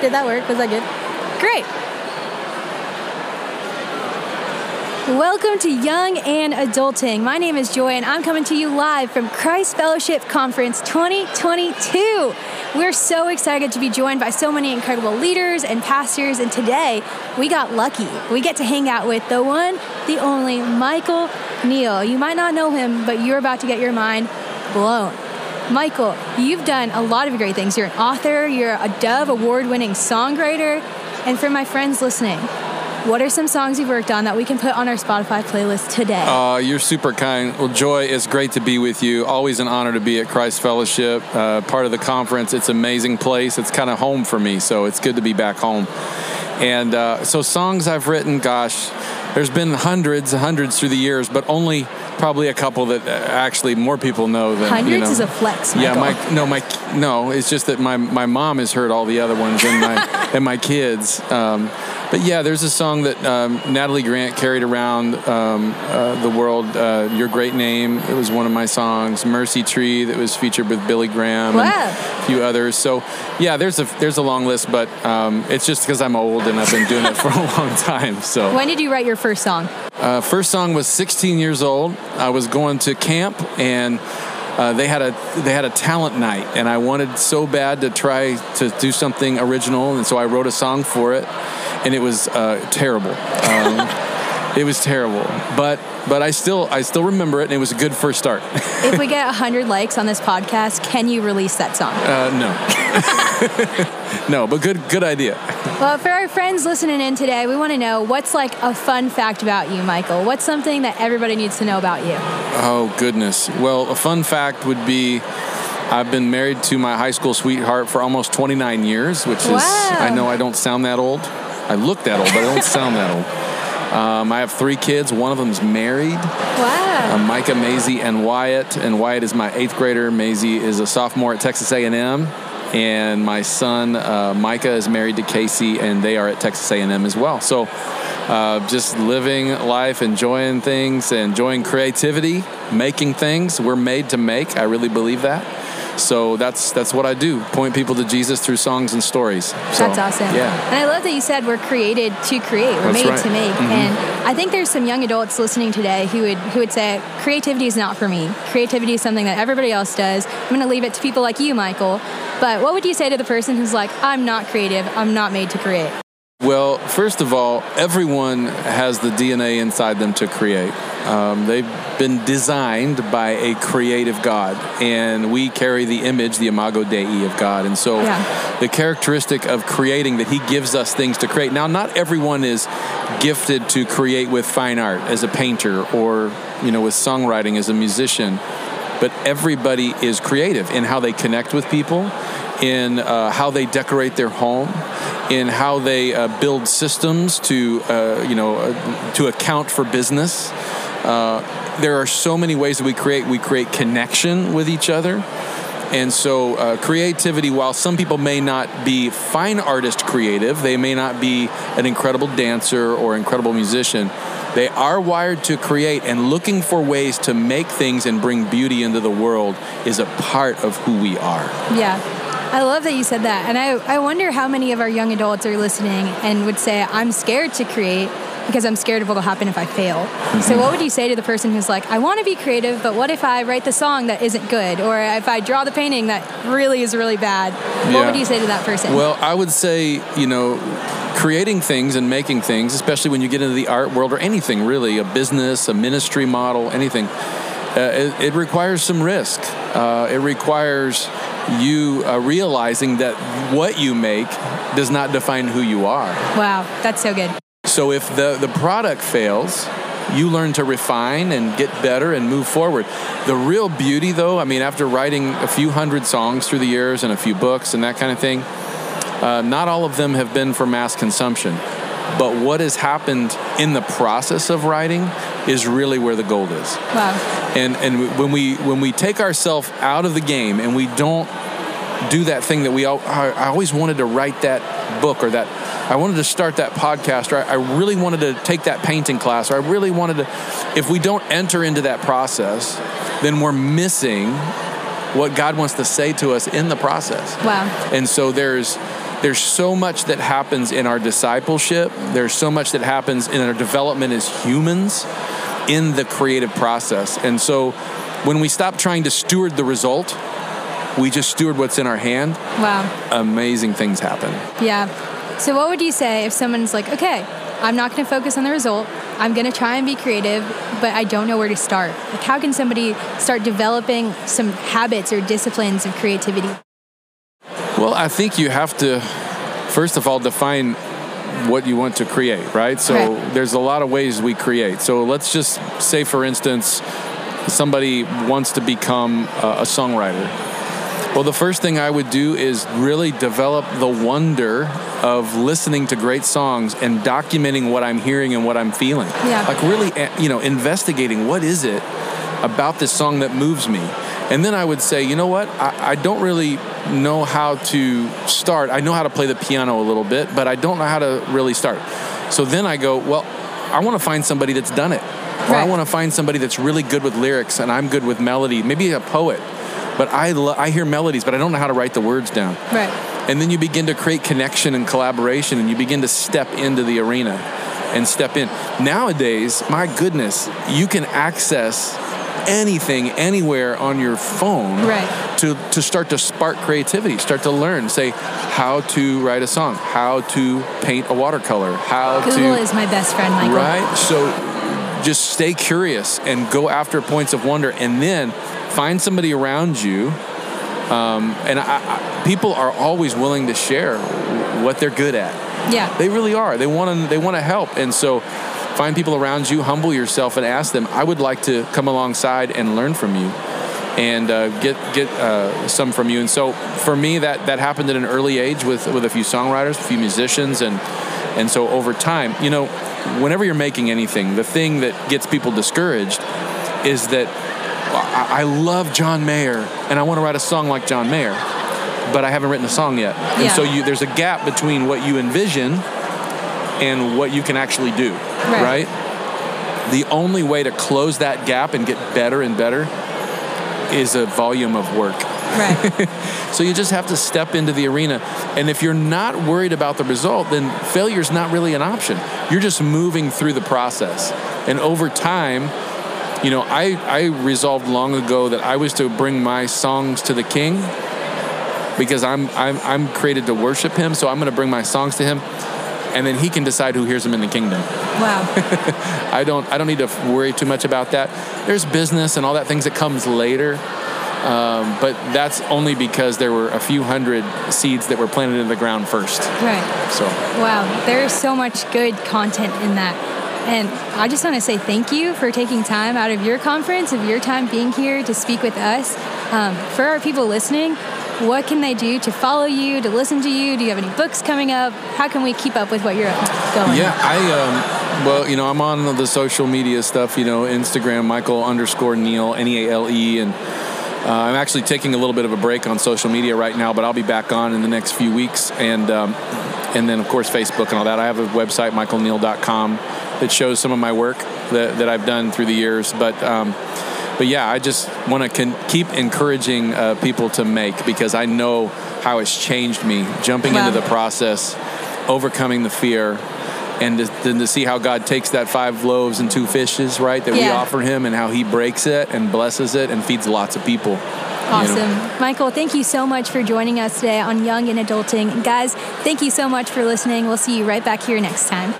Did that work? Was that good? Great. Welcome to Young and Adulting. My name is Joy, and I'm coming to you live from Christ Fellowship Conference 2022. We're so excited to be joined by so many incredible leaders and pastors, and today we got lucky. We get to hang out with the one, the only Michael Neale. You might not know him, but you're about to get your mind blown. Michael, you've done a lot of great things. You're an author, you're a Dove award winning songwriter, and for my friends listening, what are some songs you've worked on that we can put on our Spotify playlist today? Uh, you're super kind. Well, Joy, it's great to be with you. Always an honor to be at Christ Fellowship, uh, part of the conference. It's an amazing place. It's kind of home for me, so it's good to be back home. And uh, so, songs I've written, gosh, there's been hundreds, and hundreds through the years, but only probably a couple that uh, actually more people know than hundreds you know. is a flex. Michael. Yeah, my no, my no. It's just that my my mom has heard all the other ones and my and my kids. Um, but yeah, there's a song that um, Natalie Grant carried around um, uh, the world. Uh, Your Great Name. It was one of my songs. Mercy Tree that was featured with Billy Graham Wow. and a few others. So yeah, there's a there's a long list, but um, it's just because I'm old and I've been doing it for a long time. So when did you write your first song? uh, first song was 16 years old. I was going to camp and. Uh, they had a they had a talent night, and I wanted so bad to try to do something original, and so I wrote a song for it, and it was uh, terrible. Um, it was terrible, but but I still I still remember it, and it was a good first start. if we get 100 likes on this podcast, can you release that song? Uh, no, no, but good good idea. Well, for our friends listening in today, we want to know what's like a fun fact about you, Michael. What's something that everybody needs to know about you? Oh goodness. Well, a fun fact would be. I've been married to my high school sweetheart for almost 29 years, which is, Wow. I know I don't sound that old. I look that old, but I don't sound that old. Um, I have three kids. One of them's married. Wow. Uh, Micah, Maisie, and Wyatt. And Wyatt is my eighth grader. Maisie is a sophomore at Texas A&M. And my son uh, Micah is married to Casey, and they are at Texas A&M as well. So, uh, just living life, enjoying things, enjoying creativity, making things. We're made to make. I really believe that. So that's that's what I do. Point people to Jesus through songs and stories. So, That's awesome. Yeah. And I love that you said we're created to create. We're That's made right. to make. Mhm. And I think there's some young adults listening today who would who would say creativity is not for me. Creativity is something that everybody else does. I'm going to leave it to people like you, Michael. But what would you say to the person who's like, I'm not creative. I'm not made to create? Well, first of all, everyone has the DNA inside them to create. Um, they've been designed by a creative God, and we carry the image, the imago Dei of God. And so, Yeah. the characteristic of creating that He gives us things to create. Now, not everyone is gifted to create with fine art as a painter or, you know, with songwriting as a musician, but everybody is creative in how they connect with people, in uh, how they decorate their home, in how they uh, build systems to, uh, you know, uh, to account for business. Uh, there are so many ways that we create. We create connection with each other. And so, uh, creativity, while some people may not be fine artist creative, they may not be an incredible dancer or incredible musician, they are wired to create, and looking for ways to make things and bring beauty into the world is a part of who we are. Yeah. I love that you said that. And I, I wonder how many of our young adults are listening and would say, I'm scared to create because I'm scared of what will happen if I fail. So, what would you say to the person who's like, I want to be creative, but what if I write the song that isn't good? Or if I draw the painting that really is really bad? What Yeah. would you say to that person? Well, I would say, you know, creating things and making things, especially when you get into the art world or anything really, a business, a ministry model, anything, uh, it, it requires some risk. Uh, it requires you uh, realizing that what you make does not define who you are. wow, that's so good. So if the, the product fails, you learn to refine and get better and move forward. The real beauty, though, I mean, after writing a few hundred songs through the years and a few books and that kind of thing, uh, not all of them have been for mass consumption. But what has happened in the process of writing is really where the gold is. Wow. And and when we when we take ourselves out of the game and we don't do that thing that we all, I I always wanted to write that book or that I wanted to start that podcast or I, I really wanted to take that painting class or I really wanted to if we don't enter into that process then we're missing what God wants to say to us in the process. Wow. And so there's there's so much that happens in our discipleship. There's so much that happens in our development as humans in the creative process. And so when we stop trying to steward the result, we just steward what's in our hand. Wow. Amazing things happen. Yeah. So, what would you say if someone's like, okay, I'm not going to focus on the result. I'm going to try and be creative, but I don't know where to start. Like, how can somebody start developing some habits or disciplines of creativity? Well, I think you have to, first of all, define what you want to create, right? So Right. there's a lot of ways we create. So let's just say, for instance, somebody wants to become a, a songwriter. Well, the first thing I would do is really develop the wonder of listening to great songs and documenting what I'm hearing and what I'm feeling. Yeah. Like really, eh, you know, investigating what is it about this song that moves me. And then I would say, you know what? I, I don't really know how to start. I know how to play the piano a little bit, but I don't know how to really start. So then I go, well, I want to find somebody that's done it. Or I want to find somebody that's really good with lyrics and I'm good with melody, maybe a poet. But I, lo- I hear melodies, but I don't know how to write the words down. Right. And then you begin to create connection and collaboration and you begin to step into the arena and step in. Nowadays, my goodness, you can access anything anywhere on your phone Right. to, to start to spark creativity, start to learn, say how to write a song, how to paint a watercolor, how Google to Google is my best friend, Michael. Right? So just stay curious and go after points of wonder and then find somebody around you. Um, and I, I, people are always willing to share what they're good at. Yeah. They really are. They want to. They want to help. And so, find people around you, humble yourself, and ask them. I would like to come alongside and learn from you, and uh, get get uh, some from you. And so, for me, that that happened at an early age with with a few songwriters, a few musicians, and and so over time, you know, whenever you're making anything, the thing that gets people discouraged is that I, I love John Mayer and I want to write a song like John Mayer, but I haven't written a song yet. And Yeah. so you, there's a gap between what you envision and what you can actually do, Right. right? The only way to close that gap and get better and better is a volume of work. Right. So you just have to step into the arena. And if you're not worried about the result, then failure is not really an option. You're just moving through the process. And over time, you know, I, I resolved long ago that I was to bring my songs to the king because I'm, I'm, I'm created to worship him. So I'm going to bring my songs to him. And then he can decide who hears them in the kingdom. wow. I don't I don't need to worry too much about that. There's business and all that things that comes later, um, but that's only because there were a few hundred seeds that were planted in the ground first. Right. So Wow, there's so much good content in that. And I just want to say thank you for taking time out of your conference, of your time being here to speak with us. Um, for our people listening, what can they do to follow you, to listen to you? Do you have any books coming up? How can we keep up with what you're going? yeah, I um, well, you know, I'm on the social media stuff. You know, Instagram, Michael underscore Neale, N E A L E, and uh, I'm actually taking a little bit of a break on social media right now, but I'll be back on in the next few weeks, and um, and then of course Facebook and all that. I have a website, michaelneale.com, that shows some of my work that, that I've done through the years, but. Um, but yeah, I just want to con- keep encouraging uh, people to make because I know how it's changed me jumping Wow. into the process, overcoming the fear, and to, then to see how God takes that five loaves and two fishes, right, that we offer Him, and how He breaks it and blesses it and feeds lots of people. you know. Awesome. Michael, thank you so much for joining us today on Young and Adulting. Guys, thank you so much for listening. We'll see you right back here next time.